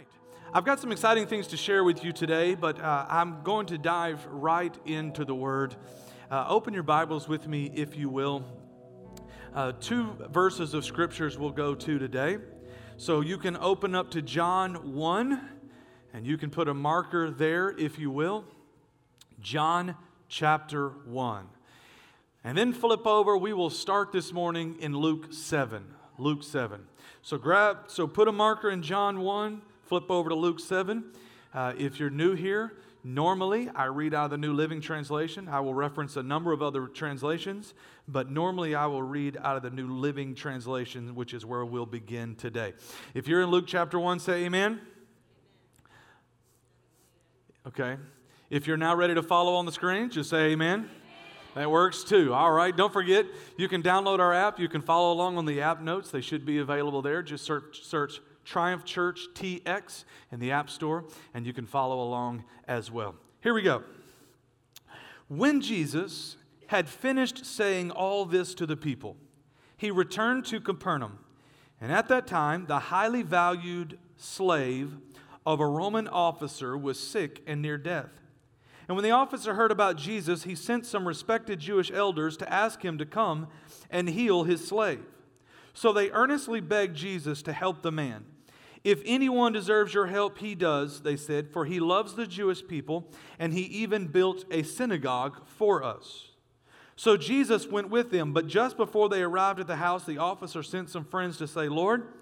right. I've got some exciting things to share with you today, but uh, I'm going to dive right into the Word. Uh, open your Bibles with me, if you will. Uh, two verses of scriptures we'll go to today. So you can open up to John 1, and you can put a marker there, if you will. John chapter 1. And then flip over. We will start this morning in Luke 7. Luke 7. So grab, so put a marker in John 1, flip over to Luke 7. Uh, if you're new here, normally I read out of the New Living Translation. I will reference a number of other translations, but normally I will read out of the New Living Translation, which is where we'll begin today. If you're in Luke chapter 1, say amen. Okay. If you're now ready to follow on the screen, just say amen. That works too. All right. Don't forget, you can download our app. You can follow along on the app notes. They should be available there. Just search, search Triumph Church TX in the App Store, and you can follow along as well. Here we go. When Jesus had finished saying all this to the people, he returned to Capernaum. And at that time, the highly valued slave of a Roman officer was sick and near death. And when the officer heard about Jesus, he sent some respected Jewish elders to ask him to come and heal his slave. So they earnestly begged Jesus to help the man. If anyone deserves your help, he does, they said, for he loves the Jewish people, and he even built a synagogue for us. So Jesus went with them, but just before they arrived at the house, the officer sent some friends to say, Lord,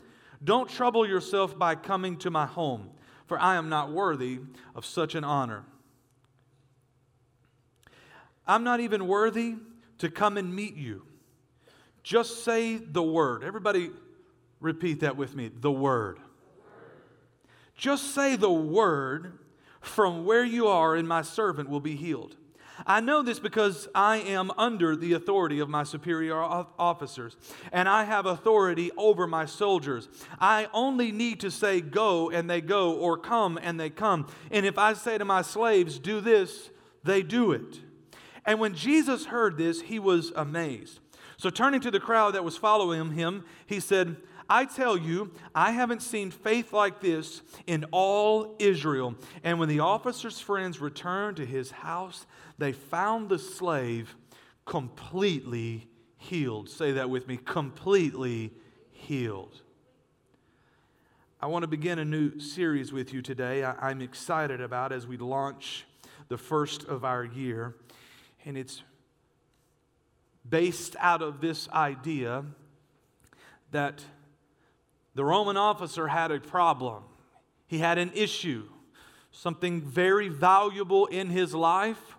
don't trouble yourself by coming to my home, for I am not worthy of such an honor. I'm not even worthy to come and meet you. Just say the word. Everybody repeat that with me the word. Just say the word from where you are, and my servant will be healed. I know this because I am under the authority of my superior officers, and I have authority over my soldiers. I only need to say, Go, and they go, or Come, and they come. And if I say to my slaves, Do this, they do it. And when Jesus heard this, he was amazed. So turning to the crowd that was following him, he said, I tell you, I haven't seen faith like this in all Israel. And when the officer's friends returned to his house, they found the slave completely healed. Say that with me completely healed. I want to begin a new series with you today. I, am excited about as we launch the first of our year and it's based out of this idea that the Roman officer had a problem. He had an issue. Something very valuable in his life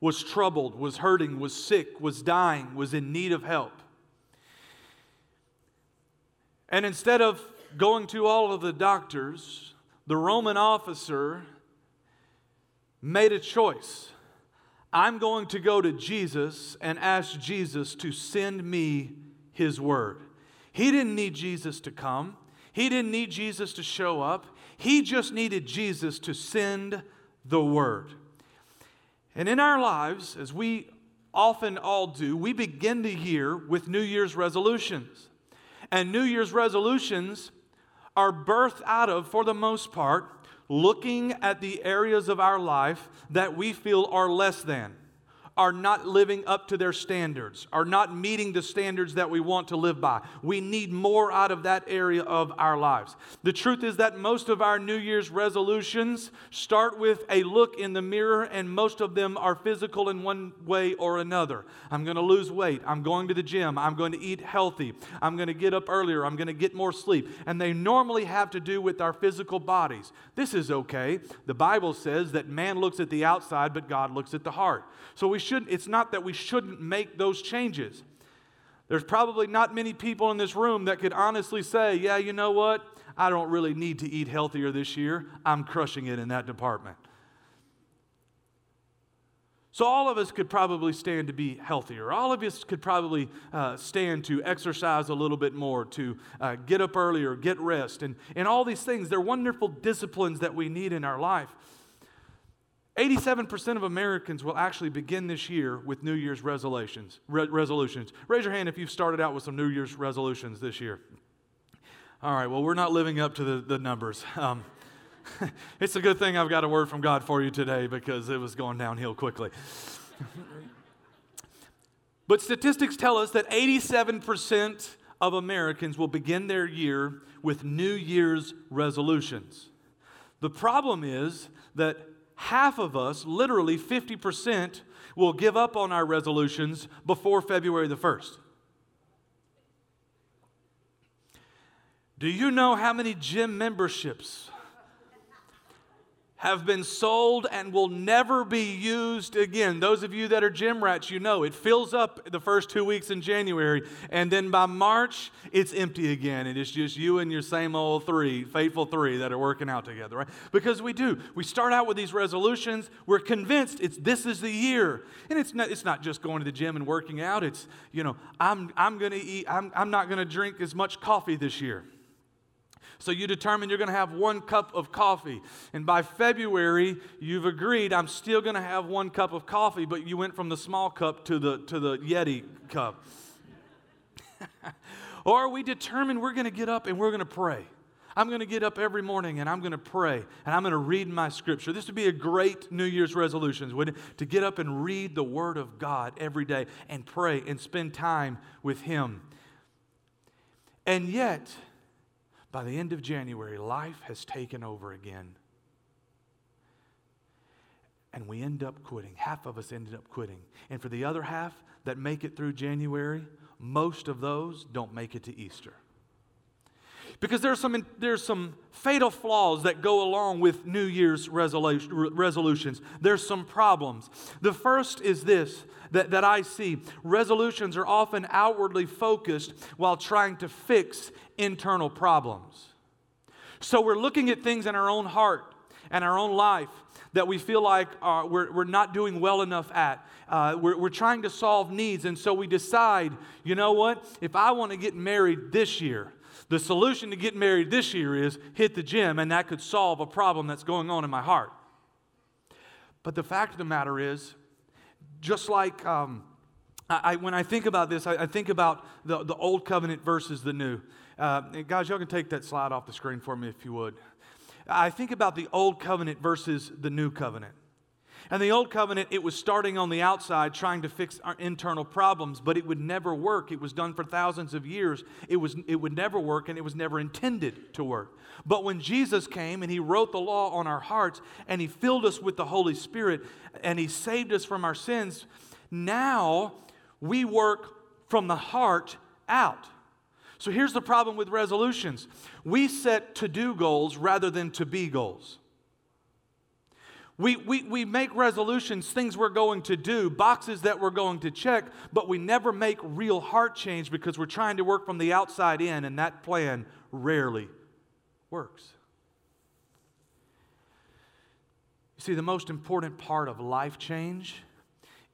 was troubled, was hurting, was sick, was dying, was in need of help. And instead of going to all of the doctors, the Roman officer made a choice. I'm going to go to Jesus and ask Jesus to send me his word. He didn't need Jesus to come, he didn't need Jesus to show up. He just needed Jesus to send the word. And in our lives, as we often all do, we begin the year with New Year's resolutions. And New Year's resolutions are birthed out of, for the most part, looking at the areas of our life that we feel are less than are not living up to their standards, are not meeting the standards that we want to live by. We need more out of that area of our lives. The truth is that most of our New Year's resolutions start with a look in the mirror, and most of them are physical in one way or another. I'm going to lose weight. I'm going to the gym. I'm going to eat healthy. I'm going to get up earlier. I'm going to get more sleep. And they normally have to do with our physical bodies. This is okay. The Bible says that man looks at the outside, but God looks at the heart. So we should it's not that we shouldn't make those changes. There's probably not many people in this room that could honestly say, yeah, you know what? I don't really need to eat healthier this year. I'm crushing it in that department. So, all of us could probably stand to be healthier. All of us could probably uh, stand to exercise a little bit more, to uh, get up earlier, get rest, and, and all these things. They're wonderful disciplines that we need in our life. 87% of Americans will actually begin this year with New Year's resolutions. Re- resolutions. Raise your hand if you've started out with some New Year's resolutions this year. All right, well, we're not living up to the, the numbers. Um, it's a good thing I've got a word from God for you today because it was going downhill quickly. but statistics tell us that 87% of Americans will begin their year with New Year's resolutions. The problem is that half of us, literally 50%, will give up on our resolutions before February the 1st. Do you know how many gym memberships have been sold and will never be used again. Those of you that are gym rats, you know it fills up the first two weeks in January, and then by March, it's empty again. And it's just you and your same old three, faithful three, that are working out together, right? Because we do. We start out with these resolutions. We're convinced it's this is the year. And it's not, it's not just going to the gym and working out. It's, you know, I'm, I'm going to eat, I'm, I'm not going to drink as much coffee this year. So you determine you're going to have one cup of coffee. And by February, you've agreed, I'm still going to have one cup of coffee, but you went from the small cup to the, to the Yeti cup. or we determine we're going to get up and we're going to pray. I'm going to get up every morning and I'm going to pray and I'm going to read my scripture. This would be a great New Year's resolution, wouldn't it? To get up and read the Word of God every day and pray and spend time with Him. And yet, by the end of January, life has taken over again. And we end up quitting. Half of us ended up quitting. And for the other half that make it through January, most of those don't make it to Easter. Because there's some, there's some fatal flaws that go along with New Year's resolutions. There's some problems. The first is this that, that I see resolutions are often outwardly focused while trying to fix internal problems. So we're looking at things in our own heart and our own life that we feel like uh, we're, we're not doing well enough at. Uh, we're, we're trying to solve needs, and so we decide, you know what? If I want to get married this year, the solution to get married this year is hit the gym, and that could solve a problem that's going on in my heart. But the fact of the matter is, just like um, I, when I think about this, I, I, think about the, the old covenant versus the new. Uh, guys, y'all can take that slide off the screen for me if you would. I think about the old covenant versus the new covenant. And the old covenant, it was starting on the outside trying to fix our internal problems, but it would never work. It was done for thousands of years. It, was, it would never work, and it was never intended to work. But when Jesus came and he wrote the law on our hearts, and he filled us with the Holy Spirit, and he saved us from our sins, now we work from the heart out. So here's the problem with resolutions we set to do goals rather than to be goals. We, we, we make resolutions, things we're going to do, boxes that we're going to check, but we never make real heart change because we're trying to work from the outside in, and that plan rarely works. You see, the most important part of life change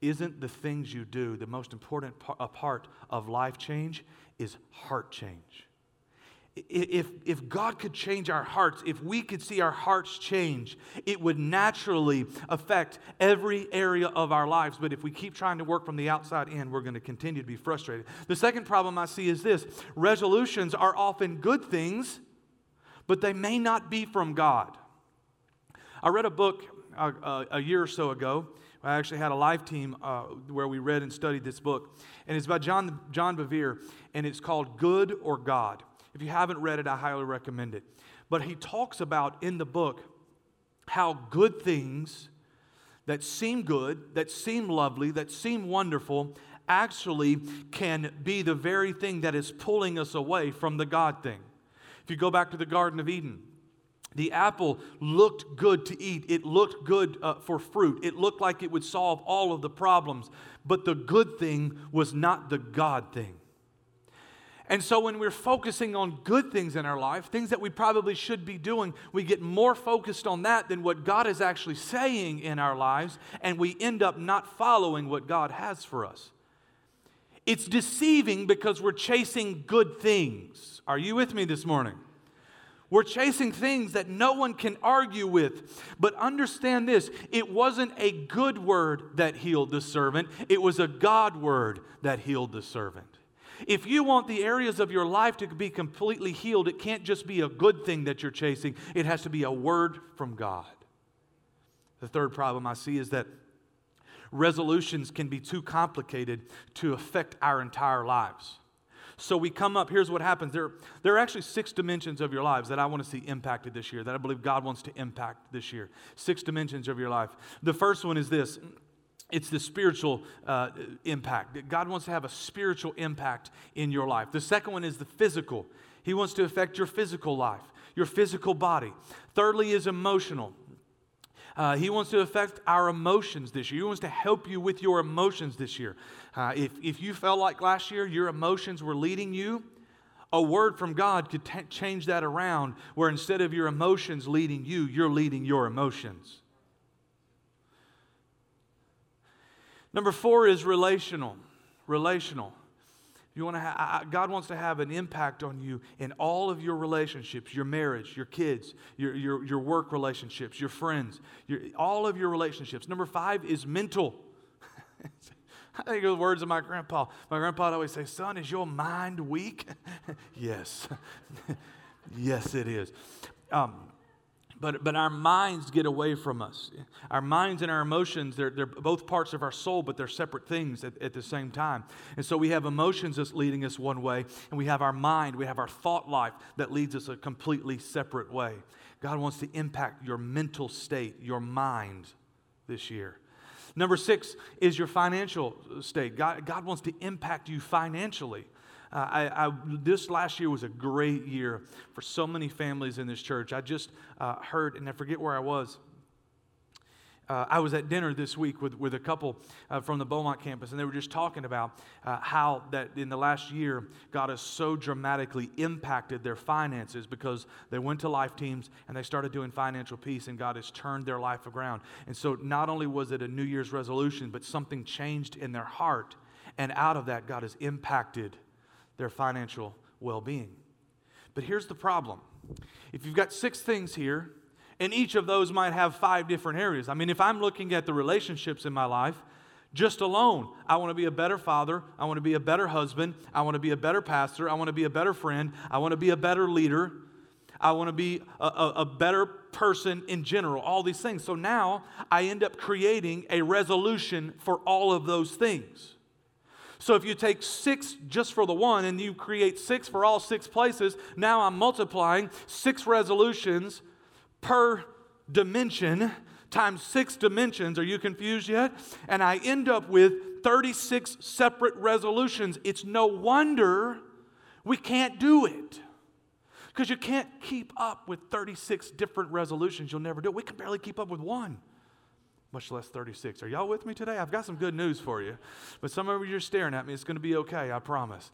isn't the things you do. The most important part of life change is heart change. If, if God could change our hearts, if we could see our hearts change, it would naturally affect every area of our lives. But if we keep trying to work from the outside in, we're going to continue to be frustrated. The second problem I see is this resolutions are often good things, but they may not be from God. I read a book uh, uh, a year or so ago. I actually had a live team uh, where we read and studied this book. And it's by John, John Bevere, and it's called Good or God. If you haven't read it, I highly recommend it. But he talks about in the book how good things that seem good, that seem lovely, that seem wonderful, actually can be the very thing that is pulling us away from the God thing. If you go back to the Garden of Eden, the apple looked good to eat. It looked good uh, for fruit. It looked like it would solve all of the problems. But the good thing was not the God thing. And so when we're focusing on good things in our life, things that we probably should be doing, we get more focused on that than what God is actually saying in our lives, and we end up not following what God has for us. It's deceiving because we're chasing good things. Are you with me this morning? We're chasing things that no one can argue with. But understand this it wasn't a good word that healed the servant, it was a God word that healed the servant. If you want the areas of your life to be completely healed, it can't just be a good thing that you're chasing, it has to be a word from God. The third problem I see is that resolutions can be too complicated to affect our entire lives. So we come up, here's what happens. There, there are actually six dimensions of your lives that I want to see impacted this year, that I believe God wants to impact this year. Six dimensions of your life. The first one is this it's the spiritual uh, impact. God wants to have a spiritual impact in your life. The second one is the physical. He wants to affect your physical life, your physical body. Thirdly, is emotional. Uh, he wants to affect our emotions this year. He wants to help you with your emotions this year. Uh, if, if you felt like last year your emotions were leading you, a word from God could t- change that around where instead of your emotions leading you, you're leading your emotions. Number four is relational. Relational. You want to ha- God wants to have an impact on you in all of your relationships, your marriage, your kids, your, your, your work relationships, your friends, your, all of your relationships. Number five is mental. I think of the words of my grandpa. My grandpa would always say, Son, is your mind weak? yes. yes, it is. Um, but, but our minds get away from us. Our minds and our emotions, they're, they're both parts of our soul, but they're separate things at, at the same time. And so we have emotions that's leading us one way, and we have our mind, we have our thought life that leads us a completely separate way. God wants to impact your mental state, your mind this year. Number six is your financial state. God, God wants to impact you financially. I, I, this last year was a great year for so many families in this church. I just uh, heard, and I forget where I was. Uh, I was at dinner this week with, with a couple uh, from the Beaumont campus, and they were just talking about uh, how that in the last year, God has so dramatically impacted their finances because they went to life teams and they started doing financial peace, and God has turned their life around. And so, not only was it a New Year's resolution, but something changed in their heart, and out of that, God has impacted their financial well being. But here's the problem if you've got six things here, and each of those might have five different areas. I mean, if I'm looking at the relationships in my life, just alone, I want to be a better father. I want to be a better husband. I want to be a better pastor. I want to be a better friend. I want to be a better leader. I want to be a, a, a, better person in general, all these things. So now I end up creating a resolution for all of those things. So if you take six just for the one and you create six for all six places, now I'm multiplying six resolutions per dimension times six dimensions. Are you confused yet? And I end up with 36 separate resolutions. It's no wonder we can't do it. Because you can't keep up with 36 different resolutions. You'll never do it. We can barely keep up with one much less 36. Are y'all with me today? I've got some good news for you. But some of you are staring at me. It's going to be okay, I promise.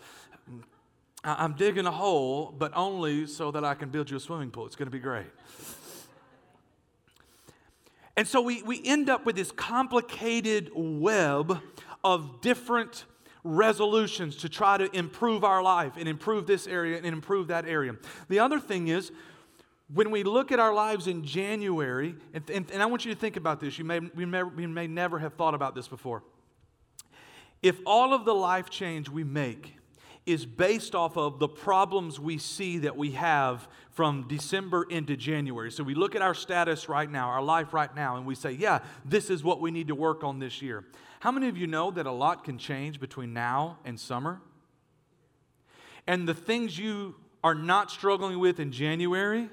I'm digging a hole, but only so that I can build you a swimming pool. It's going to be great. And so we, we end up with this complicated web of different resolutions to try to improve our life and improve this area and improve that area. The other thing is, when we look at our lives in January, and, and, and I want you to think about this, you may, you, may, you may never have thought about this before. If all of the life change we make is based off of the problems we see that we have from December into January. So we look at our status right now, our life right now, and we say, yeah, this is what we need to work on this year. How many of you know that a lot can change between now and summer? And the things you are not struggling with in January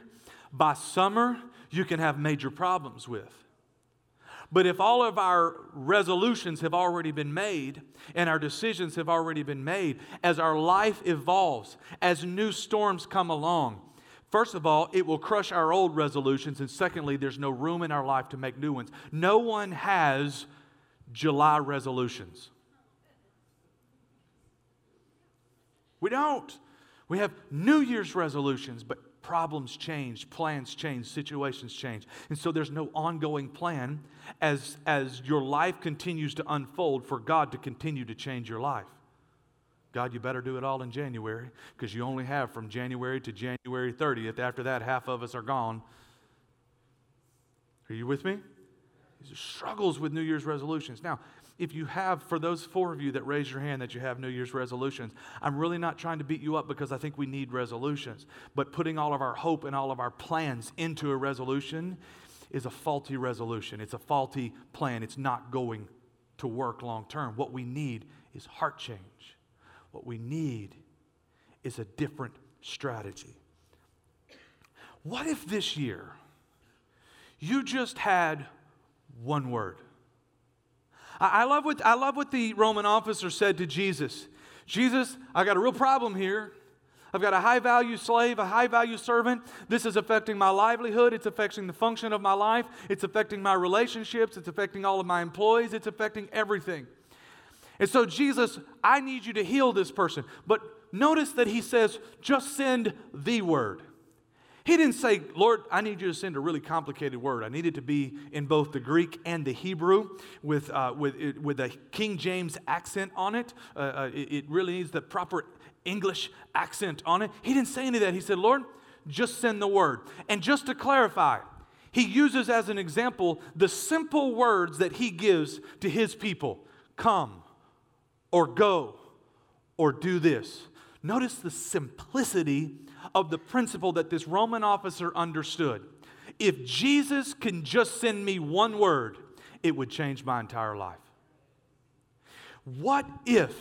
by summer, you can have major problems with. But if all of our resolutions have already been made and our decisions have already been made, as our life evolves, as new storms come along, first of all, it will crush our old resolutions. And secondly, there's no room in our life to make new ones. No one has July resolutions. We don't. We have New Year's resolutions, but problems change, plans change, situations change. And so there's no ongoing plan as, as your life continues to unfold for God to continue to change your life. God, you better do it all in January because you only have from January to January 30th. After that, half of us are gone. Are you with me? These are struggles with New Year's resolutions. Now, if you have, for those four of you that raise your hand that you have New Year's resolutions, I'm really not trying to beat you up because I think we need resolutions. But putting all of our hope and all of our plans into a resolution is a faulty resolution. It's a faulty plan. It's not going to work long term. What we need is heart change. What we need is a different strategy. What if this year you just had one word? I, love what, I love what the Roman officer said to Jesus Jesus, I got a real problem here. I've got a high value slave, a high value servant. This is affecting my livelihood. It's affecting the function of my life. It's affecting my relationships. It's affecting all of my employees. It's affecting everything. And so, Jesus, I need you to heal this person. But notice that he says, just send the word. He didn't say, Lord, I need you to send a really complicated word. I need it to be in both the Greek and the Hebrew with, uh, with, with a King James accent on it. Uh, uh, it. It really needs the proper English accent on it. He didn't say any of that. He said, Lord, just send the word. And just to clarify, he uses as an example the simple words that he gives to his people come or go or do this. Notice the simplicity of the principle that this Roman officer understood. If Jesus can just send me one word, it would change my entire life. What if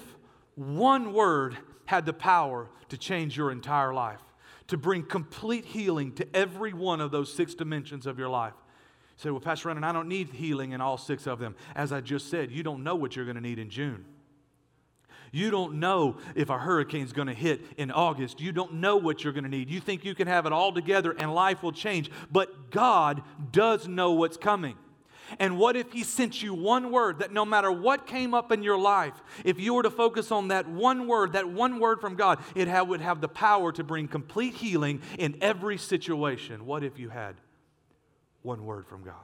one word had the power to change your entire life, to bring complete healing to every one of those six dimensions of your life? You say, Well, Pastor Renan, I don't need healing in all six of them. As I just said, you don't know what you're going to need in June. You don't know if a hurricane's going to hit in August. You don't know what you're going to need. You think you can have it all together and life will change. But God does know what's coming. And what if He sent you one word that no matter what came up in your life, if you were to focus on that one word, that one word from God, it would have the power to bring complete healing in every situation? What if you had one word from God?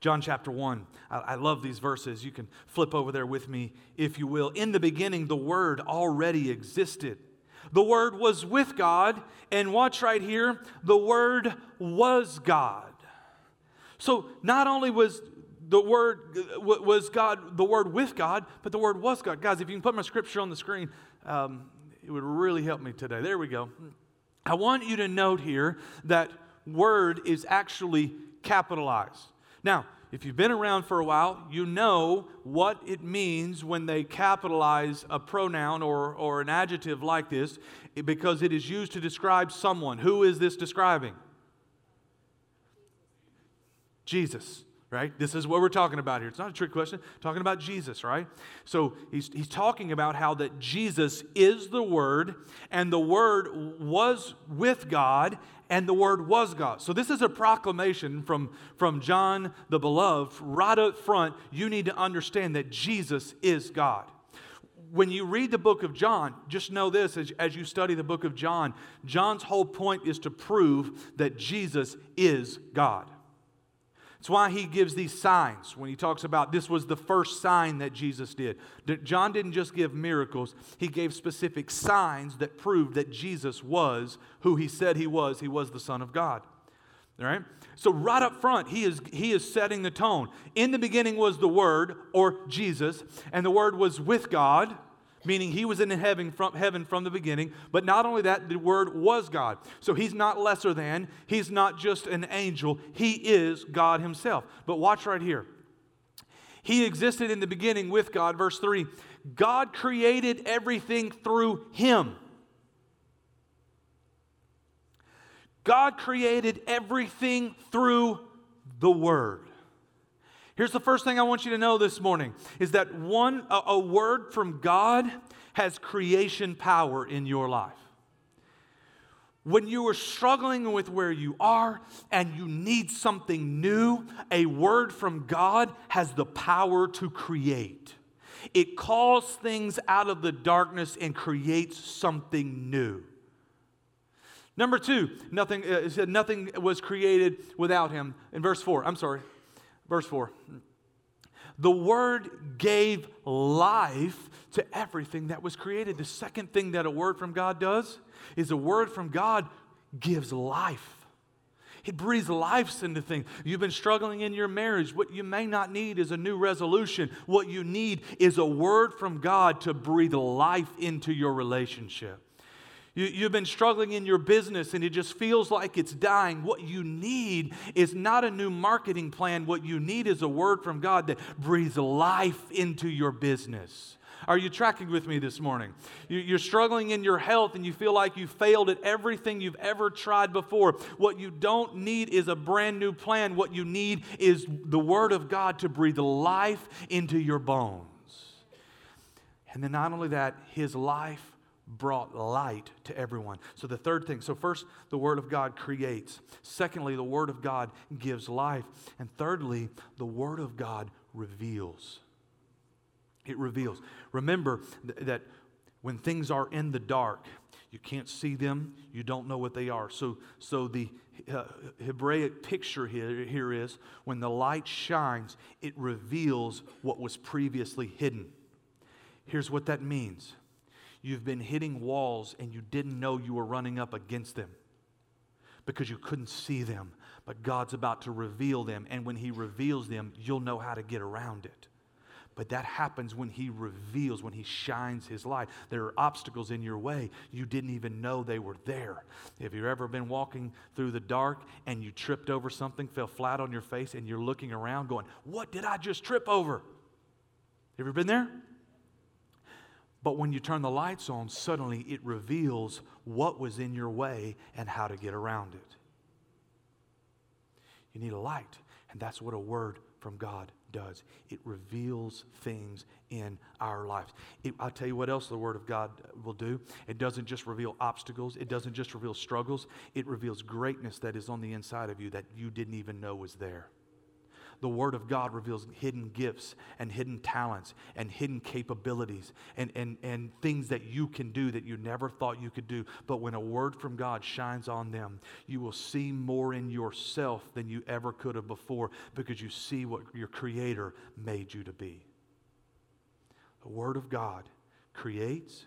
John chapter 1. I, I, love these verses. You can flip over there with me, if you will. In the beginning, the Word already existed. The Word was with God, and watch right here, the Word was God. So not only was the Word was God, the Word with God, but the Word was God. Guys, if you can put my scripture on the screen, um, it would really help me today. There we go. I want you to note here that Word is actually capitalized. Now, if you've been around for a while, you know what it means when they capitalize a pronoun or, or an adjective like this because it is used to describe someone. Who is this describing? Jesus right? This is what we're talking about here. It's not a trick question. Talking about Jesus, right? So he's, he's talking about how that Jesus is the Word, and the Word was with God, and the Word was God. So this is a proclamation from, from John the Beloved. Right up front, you need to understand that Jesus is God. When you read the book of John, just know this as, as you study the book of John, John's whole point is to prove that Jesus is God. It's why he gives these signs when he talks about this was the first sign that Jesus did. John didn't just give miracles, he gave specific signs that proved that Jesus was who he said he was. He was the Son of God. All right? So, right up front, he is, he is setting the tone. In the beginning was the Word, or Jesus, and the Word was with God meaning he was in heaven from, heaven from the beginning. But not only that, the Word was God. So he's not lesser than, he's not just an angel, he is God himself. But watch right here. He existed in the beginning with God. Verse 3 God created everything through him. God created everything through the Word. Here's the first thing I want you to know this morning is that one a, a word from God has creation power in your life. When you are struggling with where you are and you need something new, a word from God has the power to create. It calls things out of the darkness and creates something new. Number two, nothing, uh, nothing was created without him. In verse four, I'm sorry, Verse 4 The Word gave life to everything that was created. The second thing that a word from God does is a word from God gives life. It breathes life into things. You've been struggling in your marriage. What you may not need is a new resolution. What you need is a word from God to breathe life into your relationship. You, have been struggling in your business and it just feels like it's dying. What you need is not a new marketing plan. What you need is a word from God that breathes life into your business. Are you tracking with me this morning? You're struggling in your health and you feel like you failed at everything you've ever tried before. What you don't need is a brand new plan. What you need is the Word of God to breathe life into your bones. And then, not only that, His life brought light to everyone. So, the third thing so, first, the Word of God creates. Secondly, the Word of God gives life. And thirdly, the Word of God reveals. It reveals. Remember th- that when things are in the dark, you can't see them, you don't know what they are. So, so the uh, Hebraic picture here, here is when the light shines, it reveals what was previously hidden. Here's what that means You've been hitting walls and you didn't know you were running up against them because you couldn't see them. But God's about to reveal them. And when He reveals them, you'll know how to get around it. But that happens when He reveals, when He shines His light. There are obstacles in your way. You didn't even know they were there. Have you ever been walking through the dark and you tripped over something, fell flat on your face, and you're looking around going, What did I just trip over? Have you ever been there? But when you turn the lights on, suddenly it reveals what was in your way and how to get around it. You need a light, and that's what a word from God does. It reveals things in our lives. It, I'll tell you what else the Word of God will do. It doesn't just reveal obstacles, it doesn't just reveal struggles, it reveals greatness that is on the inside of you that you didn't even know was there the Word of God reveals hidden gifts and hidden talents and hidden capabilities and, and, and things that you can do that you never thought you could do. But when a word from God shines on them, you will see more in yourself than you ever could have before because you see what your Creator made you to be. The Word of God creates,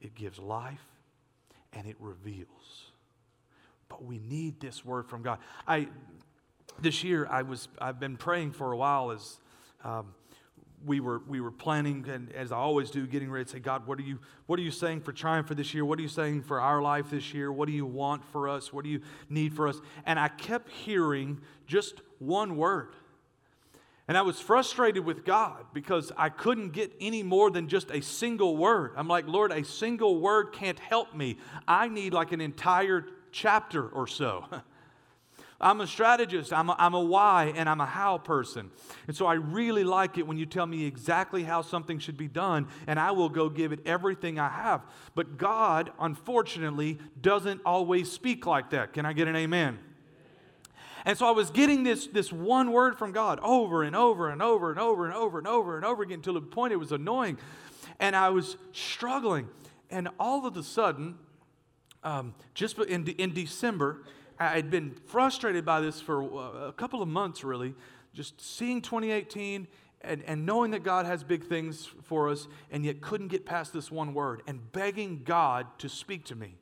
it gives life, and it reveals. But we need this word from God. I this year I was I've been praying for a while as um, we were we were planning and as I always do, getting ready to say, God, what are you what are you saying for trying for this year? What are you saying for our life this year? What do you want for us? What do you need for us? And I kept hearing just one word. And I was frustrated with God because I couldn't get any more than just a single word. I'm like, Lord, a single word can't help me. I need like an entire chapter or so. I'm a strategist, I'm a, I'm a why, and I'm a how person. And so I really like it when you tell me exactly how something should be done, and I will go give it everything I have. But God, unfortunately, doesn't always speak like that. Can I get an amen? And so I was getting this, this one word from God over and over and over and over and over and over and over again until the point it was annoying. And I was struggling. And all of a sudden, um, just in, in December, I had been frustrated by this for a couple of months, really, just seeing 2018 and, and knowing that God has big things for us, and yet couldn't get past this one word and begging God to speak to me.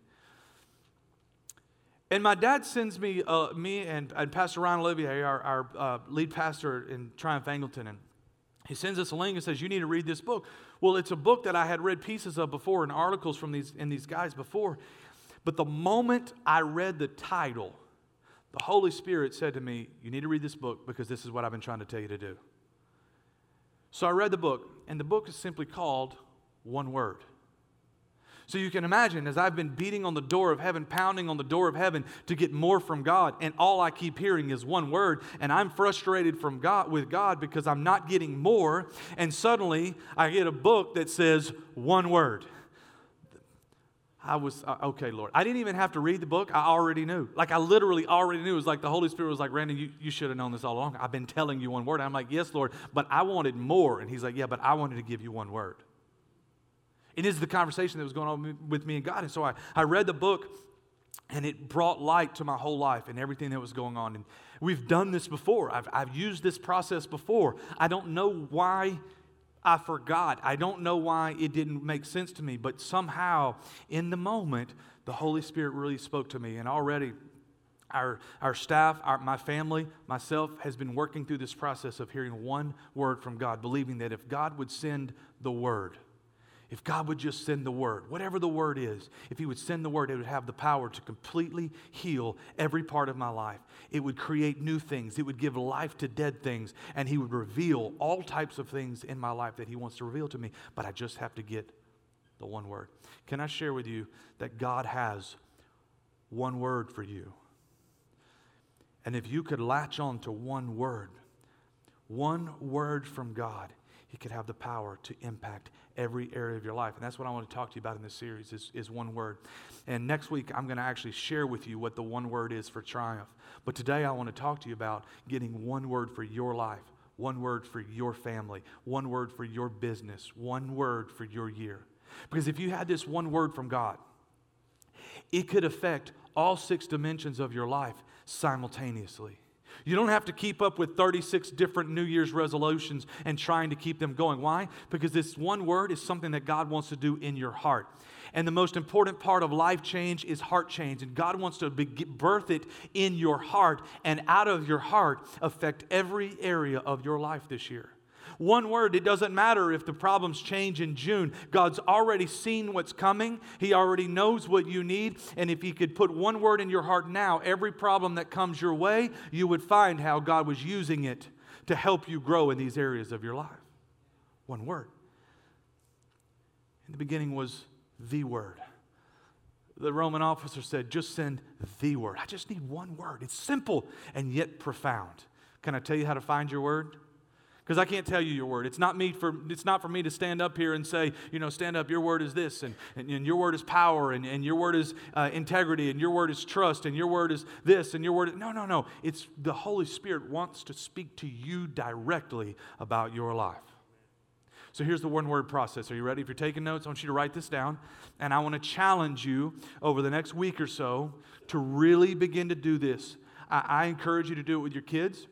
And my dad sends me, uh, me and, and, Pastor Ryan Olivier, our, our uh, lead pastor in Triumph Angleton, and he sends us a link and says, You need to read this book. Well, it's a book that I had read pieces of before and articles from these, in these guys before. But the moment I read the title, the Holy Spirit said to me, You need to read this book because this is what I've been trying to tell you to do. So I read the book, and the book is simply called One Word. So you can imagine, as I've been beating on the door of heaven, pounding on the door of heaven to get more from God, and all I keep hearing is one word, and I'm frustrated from God with God because I'm not getting more, and suddenly I get a book that says one word. I was, uh, okay, Lord. I didn't even have to read the book. I already knew. Like, I literally already knew. It was like the Holy Spirit was like, Randy, you, you should have known this all along. I've been telling you one word. I'm like, yes, Lord, but I wanted more. And he's like, yeah, but I wanted to give you one word. And this is the conversation that was going on with me and God. And so I, I read the book, and it brought light to my whole life and everything that was going on. And we've done this before, I've, I've used this process before. I don't know why I forgot. I don't know why it didn't make sense to me, but somehow in the moment, the Holy Spirit really spoke to me. And already, our, our staff, our, my family, myself has been working through this process of hearing one word from God, believing that if God would send the word, if God would just send the word, whatever the word is, if He would send the word, it would have the power to completely heal every part of my life. It would create new things, it would give life to dead things, and He would reveal all types of things in my life that He wants to reveal to me. But I just have to get the one word. Can I share with you that God has one word for you? And if you could latch on to one word, one word from God, He could have the power to impact every area of your life. And that's what I want to talk to you about in this series is, is one word. And next week, I'm going to actually share with you what the one word is for triumph. But today, I want to talk to you about getting one word for your life, one word for your family, one word for your business, one word for your year. Because if you had this one word from God, it could affect all six dimensions of your life simultaneously. You don't have to keep up with 36 different New Year's resolutions and trying to keep them going. Why? Because this one word is something that God wants to do in your heart. And the most important part of life change is heart change. And God wants to birth it in your heart and out of your heart affect every area of your life this year. One word, it doesn't matter if the problems change in June. God's already seen what's coming, He already knows what you need. And if He could put one word in your heart now, every problem that comes your way, you would find how God was using it to help you grow in these areas of your life. One word. In the beginning was the word. The Roman officer said, just send the word. I just need one word. It's simple and yet profound. Can I tell you how to find your word? Because I can't tell you your word. It's not me for it's not for me to stand up here and say, you know, stand up. Your word is this, and, and, and your word is power, and, and your word is uh, integrity, and your word is trust, and your word is this, and your word. Is, no, no, no. It's the Holy Spirit wants to speak to you directly about your life. So here's the one word process. Are you ready? If you're taking notes, I want you to write this down. And I want to challenge you over the next week or so to really begin to do this. I, I encourage you to do it with your kids.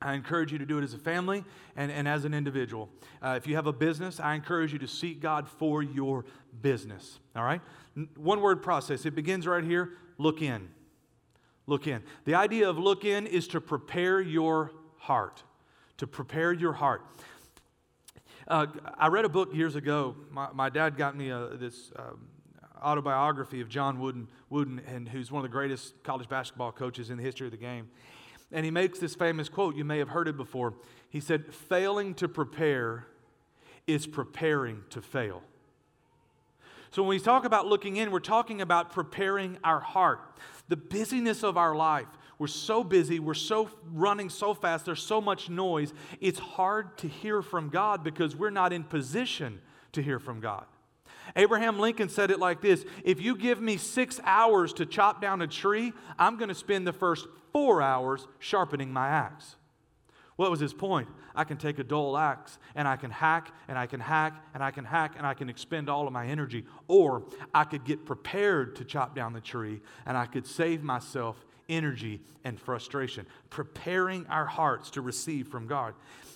I encourage you to do it as a family and, and as an individual. Uh, if you have a business, I encourage you to seek God for your business. All right? One word process. It begins right here look in. Look in. The idea of look in is to prepare your heart. To prepare your heart. Uh, I read a book years ago. My, my dad got me a, this um, autobiography of John Wooden, Wooden, and who's one of the greatest college basketball coaches in the history of the game. And he makes this famous quote. You may have heard it before. He said, Failing to prepare is preparing to fail. So when we talk about looking in, we're talking about preparing our heart. The busyness of our life. We're so busy, we're so running so fast, there's so much noise. It's hard to hear from God because we're not in position to hear from God. Abraham Lincoln said it like this If you give me six hours to chop down a tree, I'm going to spend the first four hours sharpening my axe. What was his point? I can take a dull axe and I can hack and I can hack and I can hack and I can expend all of my energy. Or I could get prepared to chop down the tree and I could save myself energy and frustration. Preparing our hearts to receive from God.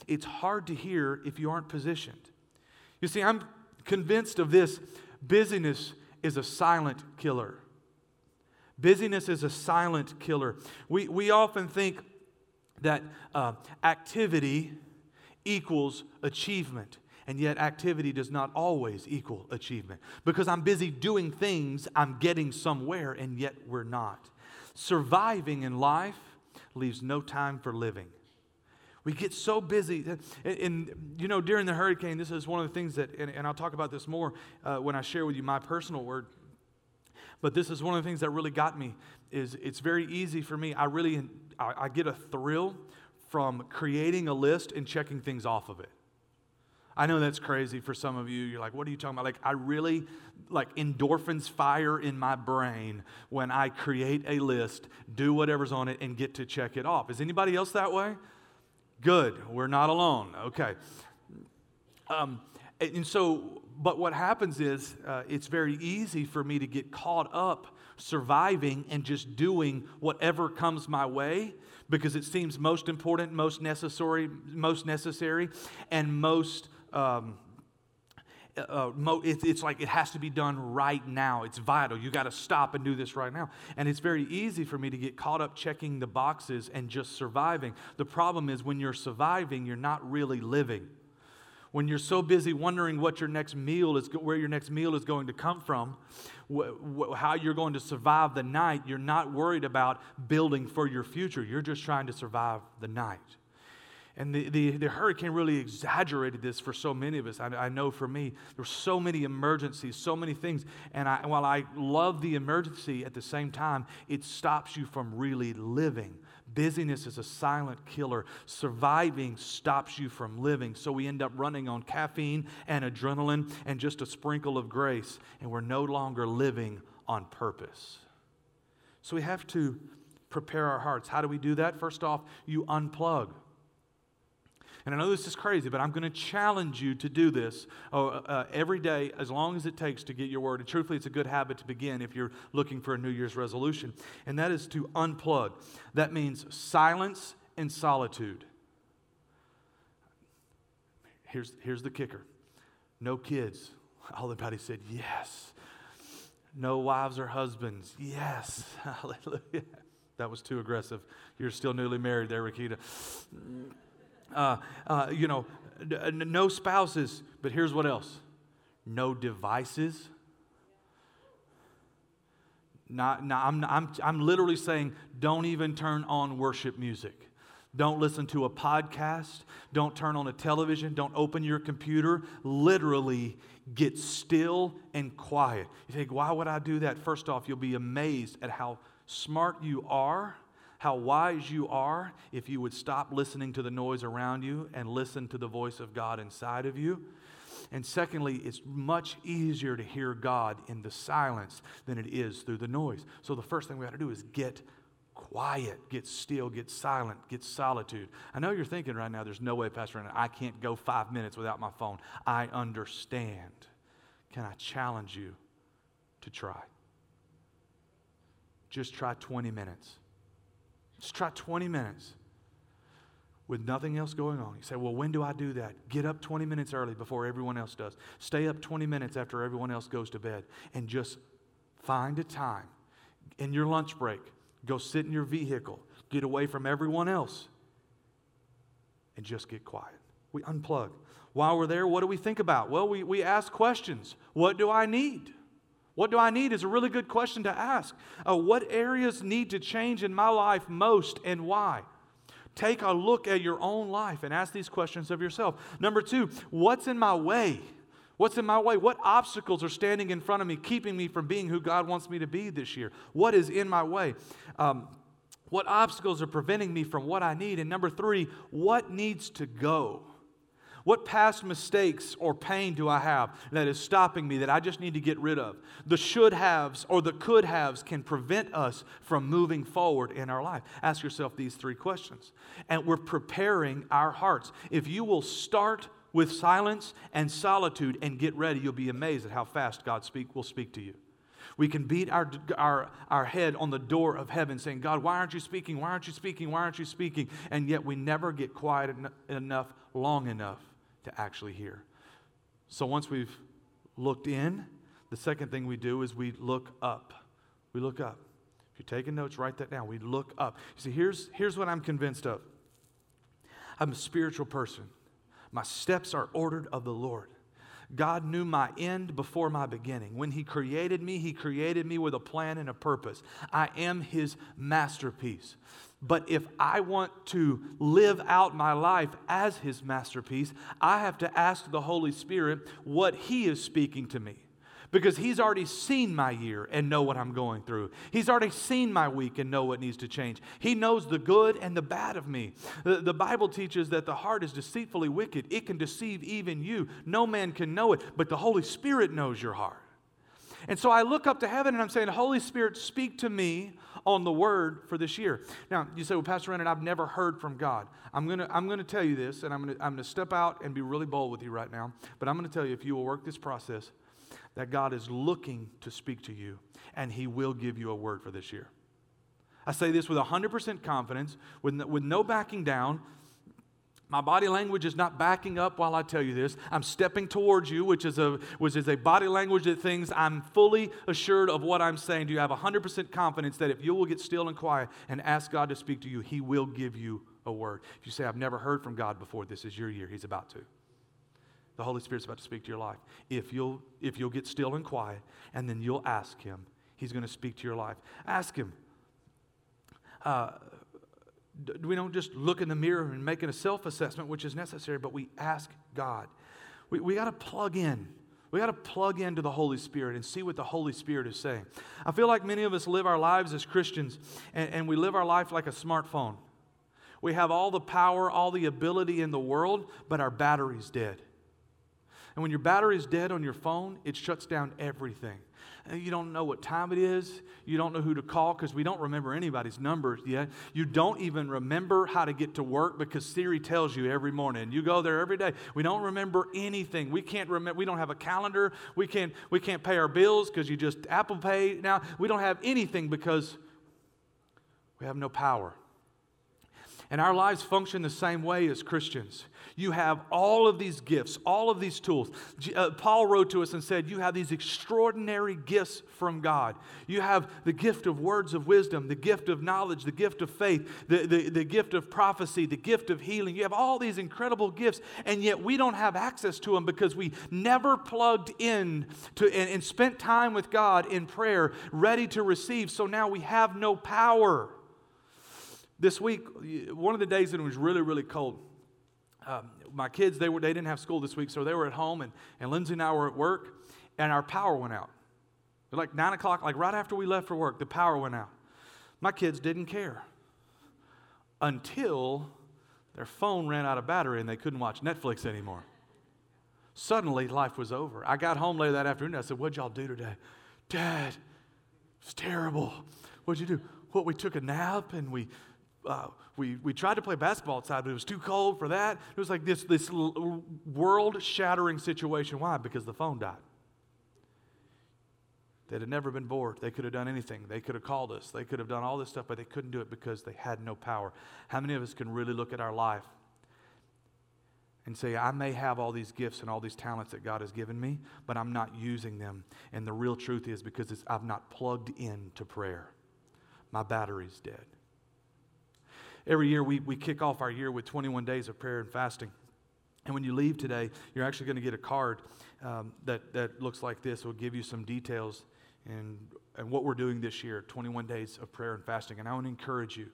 It's hard to hear if you aren't positioned. You see, I'm convinced of this busyness is a silent killer. Busyness is a silent killer. We, we often think that uh, activity equals achievement. And yet, activity does not always equal achievement. Because I'm busy doing things, I'm getting somewhere, and yet we're not. Surviving in life leaves no time for living. We get so busy. And, and, you know, during the hurricane, this is one of the things that, and, and I'll talk about this more uh, when I share with you my personal word. But this is one of the things that really got me is it's very easy for me. I really I, I get a thrill from creating a list and checking things off of it. I know that's crazy for some of you. You're like, what are you talking about? Like, I really, like, endorphins fire in my brain when I create a list, do whatever's on it, and get to check it off. Is anybody else that way? Good. We're not alone. Okay. Um, and so but what happens is uh, it's very easy for me to get caught up surviving and just doing whatever comes my way because it seems most important, most necessary, most necessary, and most um, uh, it's like it has to be done right now. It's vital. You got to stop and do this right now. And it's very easy for me to get caught up checking the boxes and just surviving. The problem is when you're surviving, you're not really living. When you're so busy wondering what your next meal is, where your next meal is going to come from, wh- wh- how you're going to survive the night, you're not worried about building for your future. You're just trying to survive the night. And the, the, the, hurricane really exaggerated this for so many of us. I, I, know for me, there were so many emergencies, so many things. And I, while I love the emergency, at the same time, it stops you from really living. Busyness is a silent killer. Surviving stops you from living. So we end up running on caffeine and adrenaline and just a sprinkle of grace, and we're no longer living on purpose. So we have to prepare our hearts. How do we do that? First off, you unplug. And I know this is crazy, but I'm going to challenge you to do this uh, uh, every day as long as it takes to get your word. And truthfully, it's a good habit to begin if you're looking for a New Year's resolution. And that is to unplug. That means silence and solitude. Here's, here's the kicker no kids. All the body said, yes. No wives or husbands. Yes. Hallelujah. That was too aggressive. You're still newly married there, Rakita uh, uh, you know, no spouses, but here's what else no devices. Not, not, I'm, I'm, I'm literally saying don't even turn on worship music. Don't listen to a podcast. Don't turn on a television. Don't open your computer. Literally, get still and quiet. You think, why would I do that? First off, you'll be amazed at how smart you are how wise you are if you would stop listening to the noise around you and listen to the voice of God inside of you. And secondly, it's much easier to hear God in the silence than it is through the noise. So the first thing we have to do is get quiet, get still, get silent, get solitude. I know you're thinking right now, there's no way, Pastor, Brandon, I can't go five minutes without my phone. I understand. Can I challenge you to try? Just try 20 minutes. Just try 20 minutes with nothing else going on. You say, Well, when do I do that? Get up 20 minutes early before everyone else does. Stay up 20 minutes after everyone else goes to bed. And just find a time in your lunch break. Go sit in your vehicle. Get away from everyone else. And just get quiet. We unplug. While we're there, what do we think about? Well, we, we ask questions. What do I need? What do I need is a really good question to ask. Uh, what areas need to change in my life most and why? Take a look at your own life and ask these questions of yourself. Number two, what's in my way? What's in my way? What obstacles are standing in front of me, keeping me from being who God wants me to be this year? What is in my way? Um, what obstacles are preventing me from what I need? And number three, what needs to go? What past mistakes or pain do I have that is stopping me that I just need to get rid of? The should haves or the could haves can prevent us from moving forward in our life. Ask yourself these three questions. And we're preparing our hearts. If you will start with silence and solitude and get ready, you'll be amazed at how fast God speak, will speak to you. We can beat our, our, our head on the door of heaven saying, God, why aren't you speaking? Why aren't you speaking? Why aren't you speaking? And yet we never get quiet en- enough, long enough to actually hear. So once we've looked in, the second thing we do is we look up. We look up. If you're taking notes, write that down. We look up. You see, here's, here's what I'm convinced of I'm a spiritual person, my steps are ordered of the Lord. God knew my end before my beginning. When He created me, He created me with a plan and a purpose. I am His masterpiece. But if I want to live out my life as His masterpiece, I have to ask the Holy Spirit what He is speaking to me. Because He's already seen my year and know what I'm going through. He's already seen my week and know what needs to change. He knows the good and the bad of me. The, the Bible teaches that the heart is deceitfully wicked, it can deceive even you. No man can know it, but the Holy Spirit knows your heart. And so I look up to heaven and I'm saying, Holy Spirit, speak to me on the word for this year. Now, you say, well, Pastor Brandon, I've never heard from God. I'm going to I'm to tell you this, and I'm going to, I'm to step out and be really bold with you right now. But I'm going to tell you, if you will work this process, that God is looking to speak to you, and He will give you a word for this year. I say this with 100% confidence, with no, with no backing down, My body language is not backing up while I tell you this. I'm stepping towards you, which is a, which is a body language that things I'm fully assured of what I'm saying Do you. Have 100% confidence that if you will get still and quiet and ask God to speak to you, He will give you a word. If you say, I've never heard from God before, this is your year, He's about to. The Holy Spirit's about to speak to your life. If you'll, if you'll get still and quiet and then you'll ask Him, He's going to speak to your life. Ask Him. Uh, we don't just look in the mirror and make a self assessment, which is necessary, but we ask God. We, we got to plug in. We got to plug into the Holy Spirit and see what the Holy Spirit is saying. I feel like many of us live our lives as Christians and, and we live our life like a smartphone. We have all the power, all the ability in the world, but our battery's dead. And when your battery's dead on your phone, it shuts down everything. Uh, you don't know what time it is. You don't know who to call because we don't remember anybody's numbers yet. You don't even remember how to get to work because Siri tells you every morning. You go there every day. We don't remember anything. We can't remember. We don't have a calendar. We can't. We can't pay our bills because you just Apple Pay now. We don't have anything because we have no power. And our lives function the same way as Christians. You have all of these gifts, all of these tools. Uh, Paul wrote to us and said, You have these extraordinary gifts from God. You have the gift of words of wisdom, the gift of knowledge, the gift of faith, the, the, the gift of prophecy, the gift of healing. You have all these incredible gifts, and yet we don't have access to them because we never plugged in to, and, and spent time with God in prayer, ready to receive. So now we have no power. This week, one of the days that it was really, really cold, um, my kids, they, were, they didn't have school this week, so they were at home, and, and Lindsay and I were at work, and our power went out. Like 9 o'clock, like right after we left for work, the power went out. My kids didn't care until their phone ran out of battery and they couldn't watch Netflix anymore. Suddenly, life was over. I got home later that afternoon. I said, What'd y'all do today? Dad, it's terrible. What'd you do? What, we took a nap and we uh, we, we tried to play basketball outside, but it was too cold for that. It was like this, this world shattering situation. Why? Because the phone died. They'd have never been bored. They could have done anything. They could have called us. They could have done all this stuff, but they couldn't do it because they had no power. How many of us can really look at our life and say, I may have all these gifts and all these talents that God has given me, but I'm not using them. And the real truth is because I've not plugged in to prayer. My battery's dead. Every year we, we kick off our year with 21 days of prayer and fasting. And when you leave today, you're actually going to get a card um, that, that looks like this. It will give you some details and, and what we're doing this year 21 days of prayer and fasting. And I want to encourage you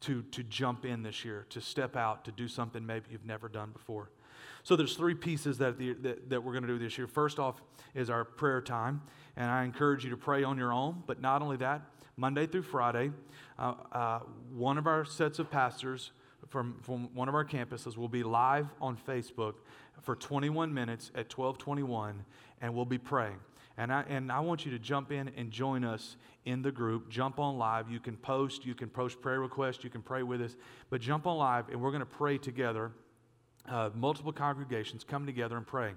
to, to jump in this year, to step out, to do something maybe you've never done before. So there's three pieces that, the, that, that, we're going to do this year. First off is our prayer time, and I encourage you to pray on your own. But not only that, Monday through Friday, uh, uh, one of our sets of pastors from, from one of our campuses will be live on Facebook for 21 minutes at 1221, and we'll be praying. And I, and I want you to jump in and join us in the group. Jump on live. You can post, you can post prayer requests, you can pray with us, but jump on live, and we're going to pray together. Uh, multiple congregations coming together and praying.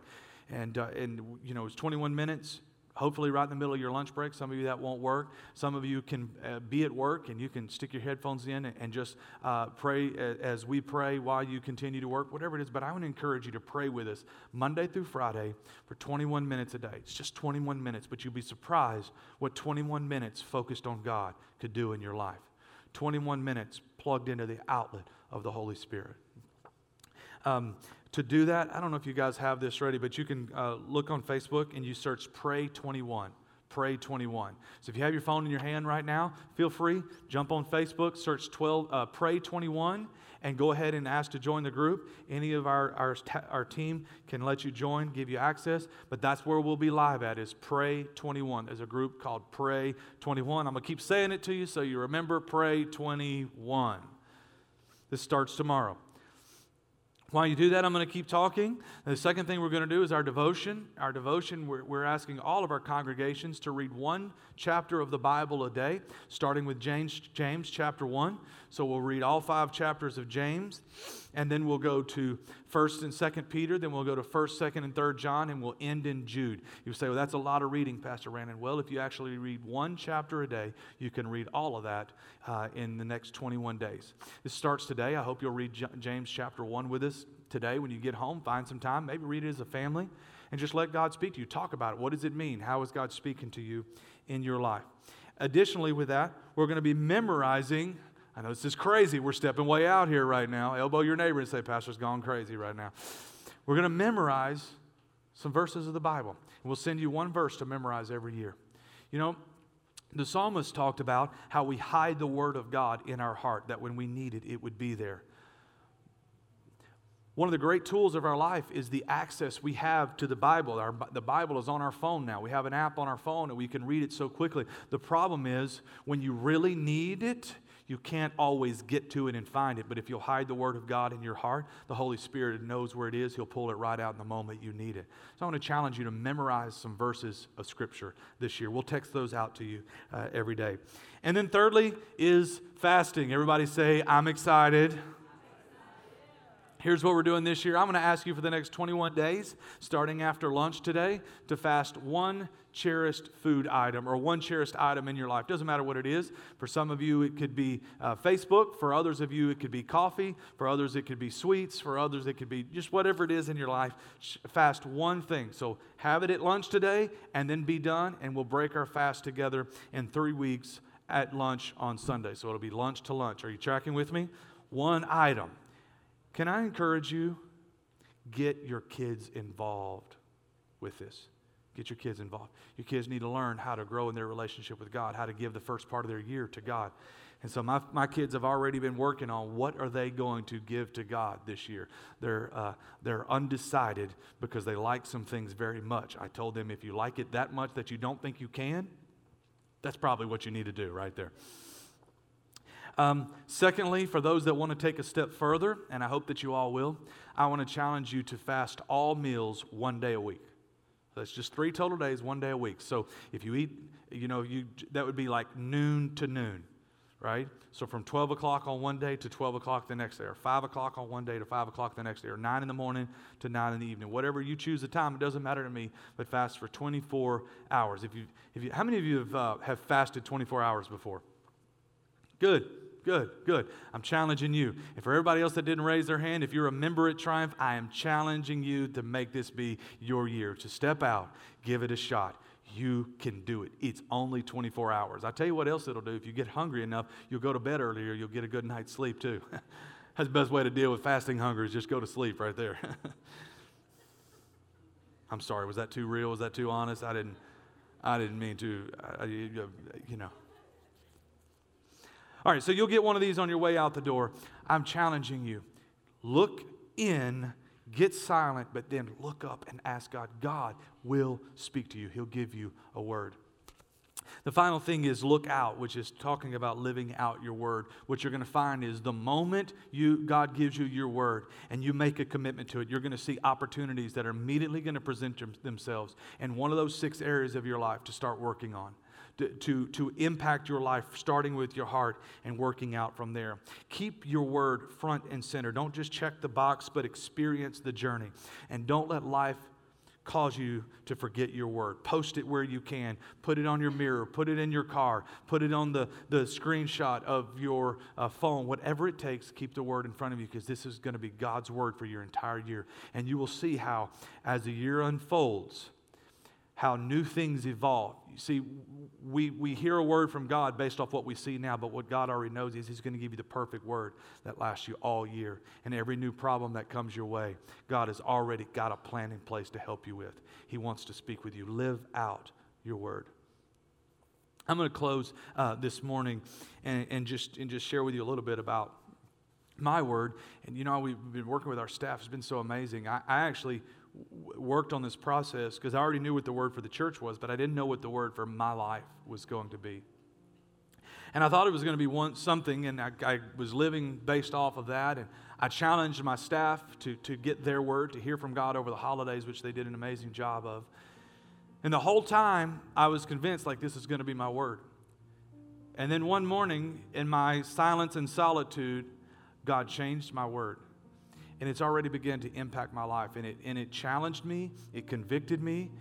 And, uh, and you know, it's 21 minutes hopefully right in the middle of your lunch break. Some of you that won't work. Some of you can uh, be at work and you can stick your headphones in and, and just uh, pray as we pray while you continue to work, whatever it is. But I want to encourage you to pray with us Monday through Friday for 21 minutes a day. It's just 21 minutes, but you'll be surprised what 21 minutes focused on God could do in your life. 21 minutes plugged into the outlet of the Holy Spirit. Um, to do that, I don't know if you guys have this ready, but you can uh, look on Facebook and you search Pray 21. Pray 21. So if you have your phone in your hand right now, feel free, jump on Facebook, search 12, uh, Pray 21, and go ahead and ask to join the group. Any of our, our, our team can let you join, give you access, but that's where we'll be live at is Pray 21. There's a group called Pray 21. I'm going to keep saying it to you so you remember Pray 21. This starts tomorrow. While you do that, I'm going to keep talking. The second thing we're going to do is our devotion. Our devotion, we're, we're, asking all of our congregations to read one chapter of the Bible a day, starting with James, James chapter 1. So we'll read all five chapters of James. and then we'll go to 1st and 2nd Peter, then we'll go to 1st, 2nd, and 3rd John, and we'll end in Jude. You say, well, that's a lot of reading, Pastor Brandon. Well, if you actually read one chapter a day, you can read all of that uh, in the next 21 days. This starts today. I hope you'll read J- James chapter 1 with us today when you get home. Find some time, maybe read it as a family, and just let God speak to you. Talk about it. What does it mean? How is God speaking to you in your life? Additionally, with that, we're going to be memorizing I know this is crazy. We're stepping way out here right now. Elbow your neighbor and say, Pastor's gone crazy right now. We're going to memorize some verses of the Bible. And we'll send you one verse to memorize every year. You know, the psalmist talked about how we hide the word of God in our heart, that when we need it, it would be there. One of the great tools of our life is the access we have to the Bible. Our, the Bible is on our phone now. We have an app on our phone and we can read it so quickly. The problem is when you really need it, you can't always get to it and find it, but if you'll hide the Word of God in your heart, the Holy Spirit knows where it is. He'll pull it right out in the moment you need it. So I want to challenge you to memorize some verses of Scripture this year. We'll text those out to you uh, every day. And then, thirdly, is fasting. Everybody say, I'm excited. Here's what we're doing this year. I'm going to ask you for the next 21 days, starting after lunch today, to fast one cherished food item or one cherished item in your life. Doesn't matter what it is. For some of you, it could be uh, Facebook. For others of you, it could be coffee. For others, it could be sweets. For others, it could be just whatever it is in your life. Fast one thing. So have it at lunch today and then be done, and we'll break our fast together in three weeks at lunch on Sunday. So it'll be lunch to lunch. Are you tracking with me? One item. Can I encourage you? Get your kids involved with this. Get your kids involved. Your kids need to learn how to grow in their relationship with God, how to give the first part of their year to God. And so my, my kids have already been working on what are they going to give to God this year. They're, uh, they're undecided because they like some things very much. I told them if you like it that much that you don't think you can, that's probably what you need to do right there. Um, secondly, for those that want to take a step further, and I hope that you all will, I want to challenge you to fast all meals one day a week. That's just three total days, one day a week. So if you eat, you know, you, that would be like noon to noon, right? So from 12 o'clock on one day to 12 o'clock the next day, or 5 o'clock on one day to 5 o'clock the next day, or 9 in the morning to 9 in the evening. Whatever you choose the time, it doesn't matter to me, but fast for 24 hours. If you, if you, how many of you have, uh, have fasted 24 hours before? Good good, good. I'm challenging you. And for everybody else that didn't raise their hand, if you're a member at Triumph, I am challenging you to make this be your year. To step out, give it a shot. You can do it. It's only 24 hours. I tell you what else it'll do. If you get hungry enough, you'll go to bed earlier. You'll get a good night's sleep too. That's the best way to deal with fasting hunger is just go to sleep right there. I'm sorry. Was that too real? Was that too honest? I didn't. I didn't mean to. I, you know. All right, so you'll get one of these on your way out the door. I'm challenging you. Look in, get silent, but then look up and ask God. God will speak to you, He'll give you a word. The final thing is look out, which is talking about living out your word. What you're going to find is the moment you God gives you your word and you make a commitment to it, you're going to see opportunities that are immediately going to present themselves in one of those six areas of your life to start working on to, to, to impact your life, starting with your heart and working out from there. Keep your word front and center. Don't just check the box, but experience the journey. And don't let life cause you to forget your word. Post it where you can. Put it on your mirror. Put it in your car. Put it on the, the screenshot of your uh, phone. Whatever it takes, keep the word in front of you because this is going to be God's word for your entire year. And you will see how, as the year unfolds, how new things evolve. You see, we, we hear a word from God based off what we see now, but what God already knows is He's going to give you the perfect word that lasts you all year. And every new problem that comes your way, God has already got a plan in place to help you with. He wants to speak with you. Live out your word. I'm going to close uh, this morning and, and, just, and just share with you a little bit about my word. And you know, we've been working with our staff, it's been so amazing. I, I actually worked on this process because I already knew what the word for the church was, but I didn't know what the word for my life was going to be. And I thought it was going to be one, something, and I, I, was living based off of that. And I challenged my staff to, to get their word, to hear from God over the holidays, which they did an amazing job of. And the whole time, I was convinced, like, this is going to be my word. And then one morning, in my silence and solitude, God changed my word. And it's already begun to impact my life. And it, and it challenged me, it convicted me,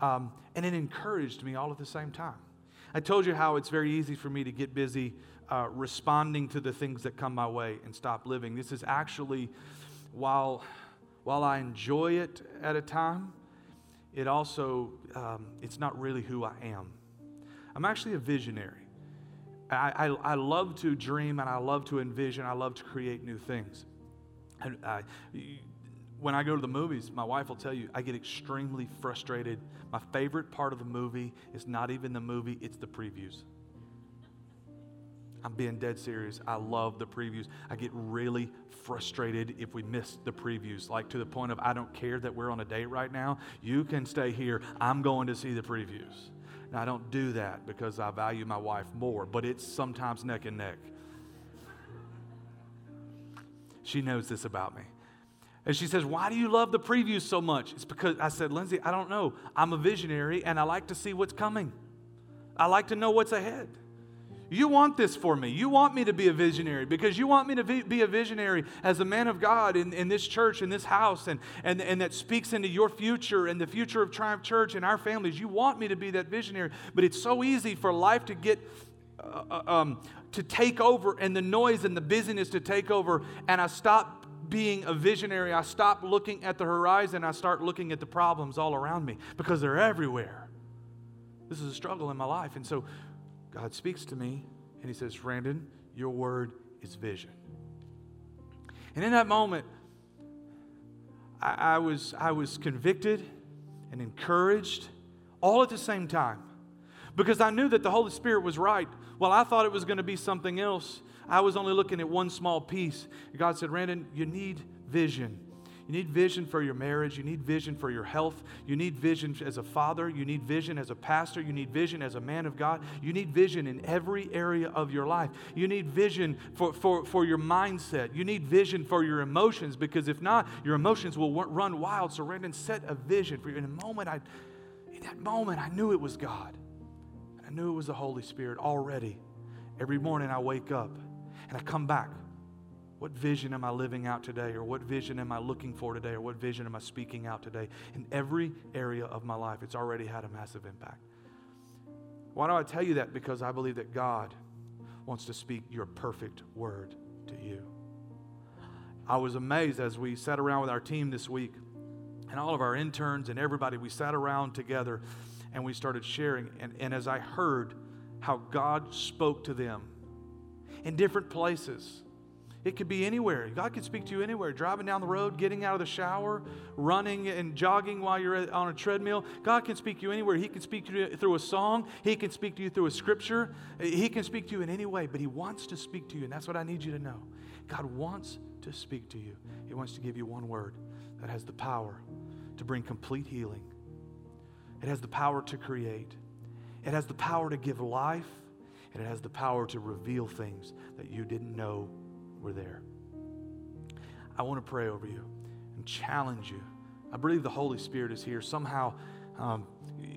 um, and it encouraged me all at the same time. I told you how it's very easy for me to get busy uh, responding to the things that come my way and stop living. This is actually, while, while I enjoy it at a time, it also, um, it's not really who I am. I'm actually a visionary. I, I, I, love to dream and I love to envision. I love to create new things. And I, when I go to the movies, my wife will tell you, I get extremely frustrated. My favorite part of the movie is not even the movie, it's the previews. I'm being dead serious. I love the previews. I get really frustrated if we miss the previews, like to the point of I don't care that we're on a date right now. You can stay here. I'm going to see the previews. Now, I don't do that because I value my wife more, but it's sometimes neck and neck. She knows this about me. And she says, Why do you love the previews so much? It's because I said, Lindsay, I don't know. I'm a visionary and I like to see what's coming. I like to know what's ahead. You want this for me. You want me to be a visionary because you want me to be a visionary as a man of God in, in this church, in this house, and, and, and that speaks into your future and the future of Triumph Church and our families. You want me to be that visionary. But it's so easy for life to get, uh, uh um, to take over and the noise and the busyness to take over, and I stop being a visionary, I stop looking at the horizon, I start looking at the problems all around me because they're everywhere. This is a struggle in my life. And so God speaks to me and He says, Brandon, your word is vision. And in that moment, I, I, was, I was convicted and encouraged all at the same time because I knew that the Holy Spirit was right. Well, I thought it was going to be something else. I was only looking at one small piece. God said, Brandon, you need vision. You need vision for your marriage. You need vision for your health. You need vision as a father. You need vision as a pastor. You need vision as a man of God. You need vision in every area of your life. You need vision for, for, for your mindset. You need vision for your emotions because if not, your emotions will run wild. So, Brandon, set a vision for you. In a moment, I, in that moment, I knew it was God. Knew it was the Holy Spirit already. Every morning I wake up and I come back. What vision am I living out today? Or what vision am I looking for today? Or what vision am I speaking out today? In every area of my life, it's already had a massive impact. Why do I tell you that? Because I believe that God wants to speak your perfect word to you. I was amazed as we sat around with our team this week and all of our interns and everybody, we sat around together and we started sharing. And, and as I heard how God spoke to them in different places. It could be anywhere. God could speak to you anywhere. Driving down the road, getting out of the shower, running and jogging while you're on a treadmill. God can speak to you anywhere. He can speak to you through a song. He can speak to you through a scripture. He can speak to you in any way, but He wants to speak to you. And that's what I need you to know. God wants to speak to you. He wants to give you one word that has the power to bring complete healing, it has the power to create, it has the power to give life and it has the power to reveal things that you didn't know were there. I want to pray over you and challenge you. I believe the Holy Spirit is here. Somehow, um,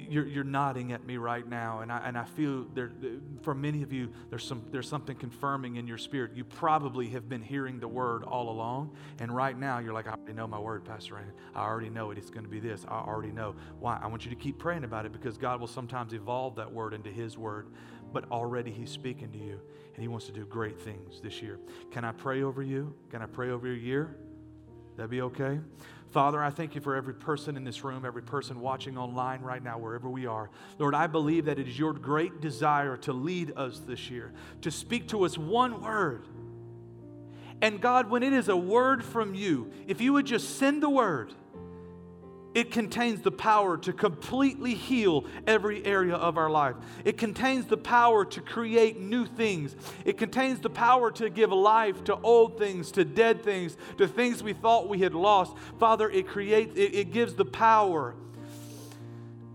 you're, you're, nodding at me right now, and I, and I feel there, for many of you, there's, some, there's something confirming in your spirit. You probably have been hearing the word all along, and right now you're like, I already know my word, Pastor Ryan. I already know it. It's going to be this. I already know. Why? I want you to keep praying about it because God will sometimes evolve that word into His word but already He's speaking to you and He wants to do great things this year. Can I pray over you? Can I pray over your year? That'd be okay? Father, I thank you for every person in this room, every person watching online right now, wherever we are. Lord, I believe that it is your great desire to lead us this year, to speak to us one word. And God, when it is a word from you, if you would just send the word, it contains the power to completely heal every area of our life. It contains the power to create new things. It contains the power to give life to old things, to dead things, to things we thought we had lost. Father, it creates it, it gives the power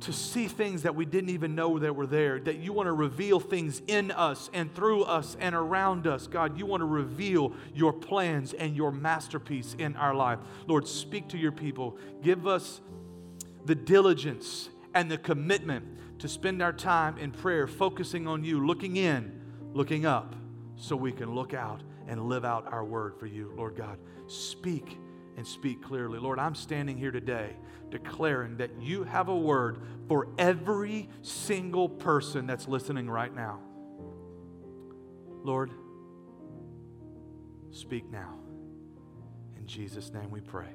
to see things that we didn't even know that were there, that you want to reveal things in us and through us and around us. God, you want to reveal your plans and your masterpiece in our life. Lord, speak to your people. Give us the diligence and the commitment to spend our time in prayer, focusing on you, looking in, looking up, so we can look out and live out our word for you, Lord God. Speak and speak clearly. Lord, I'm standing here today declaring that you have a word for every single person that's listening right now. Lord, speak now. In Jesus' name we pray.